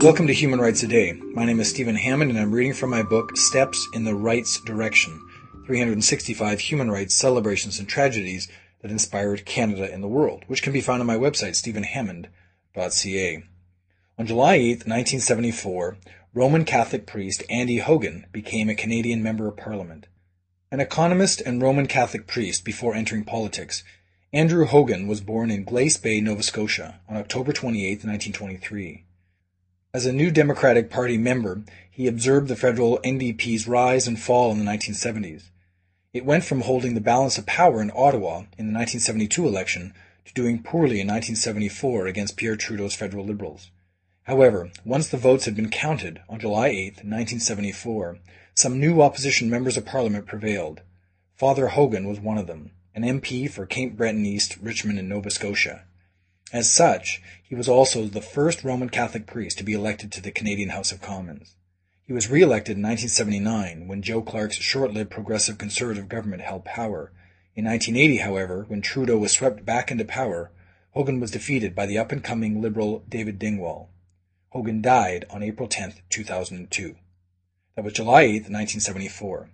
Welcome to Human Rights Today. My name is Stephen Hammond and I'm reading from my book Steps in the Rights Direction 365 Human Rights Celebrations and Tragedies that Inspired Canada and the World, which can be found on my website, stephenhammond.ca. On July 8, 1974, Roman Catholic priest Andy Hogan became a Canadian Member of Parliament. An economist and Roman Catholic priest before entering politics, Andrew Hogan was born in Glace Bay, Nova Scotia on October 28, 1923. As a New Democratic Party member, he observed the federal NDP's rise and fall in the 1970s. It went from holding the balance of power in Ottawa in the 1972 election to doing poorly in 1974 against Pierre Trudeau's federal Liberals. However, once the votes had been counted on July 8, 1974, some new opposition members of parliament prevailed. Father Hogan was one of them an MP for Cape Breton East, Richmond, and Nova Scotia. As such, he was also the first Roman Catholic priest to be elected to the Canadian House of Commons. He was re-elected in 1979 when Joe Clark's short-lived progressive conservative government held power. In 1980, however, when Trudeau was swept back into power, Hogan was defeated by the up-and-coming Liberal David Dingwall. Hogan died on April 10, 2002. That was July 8, 1974.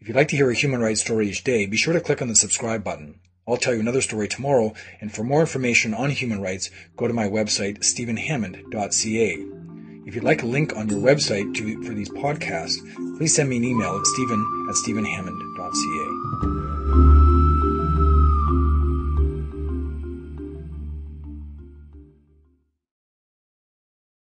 If you'd like to hear a human rights story each day, be sure to click on the subscribe button. I'll tell you another story tomorrow, and for more information on human rights, go to my website, stephenhammond.ca. If you'd like a link on your website to, for these podcasts, please send me an email at stephen at stephenhammond.ca.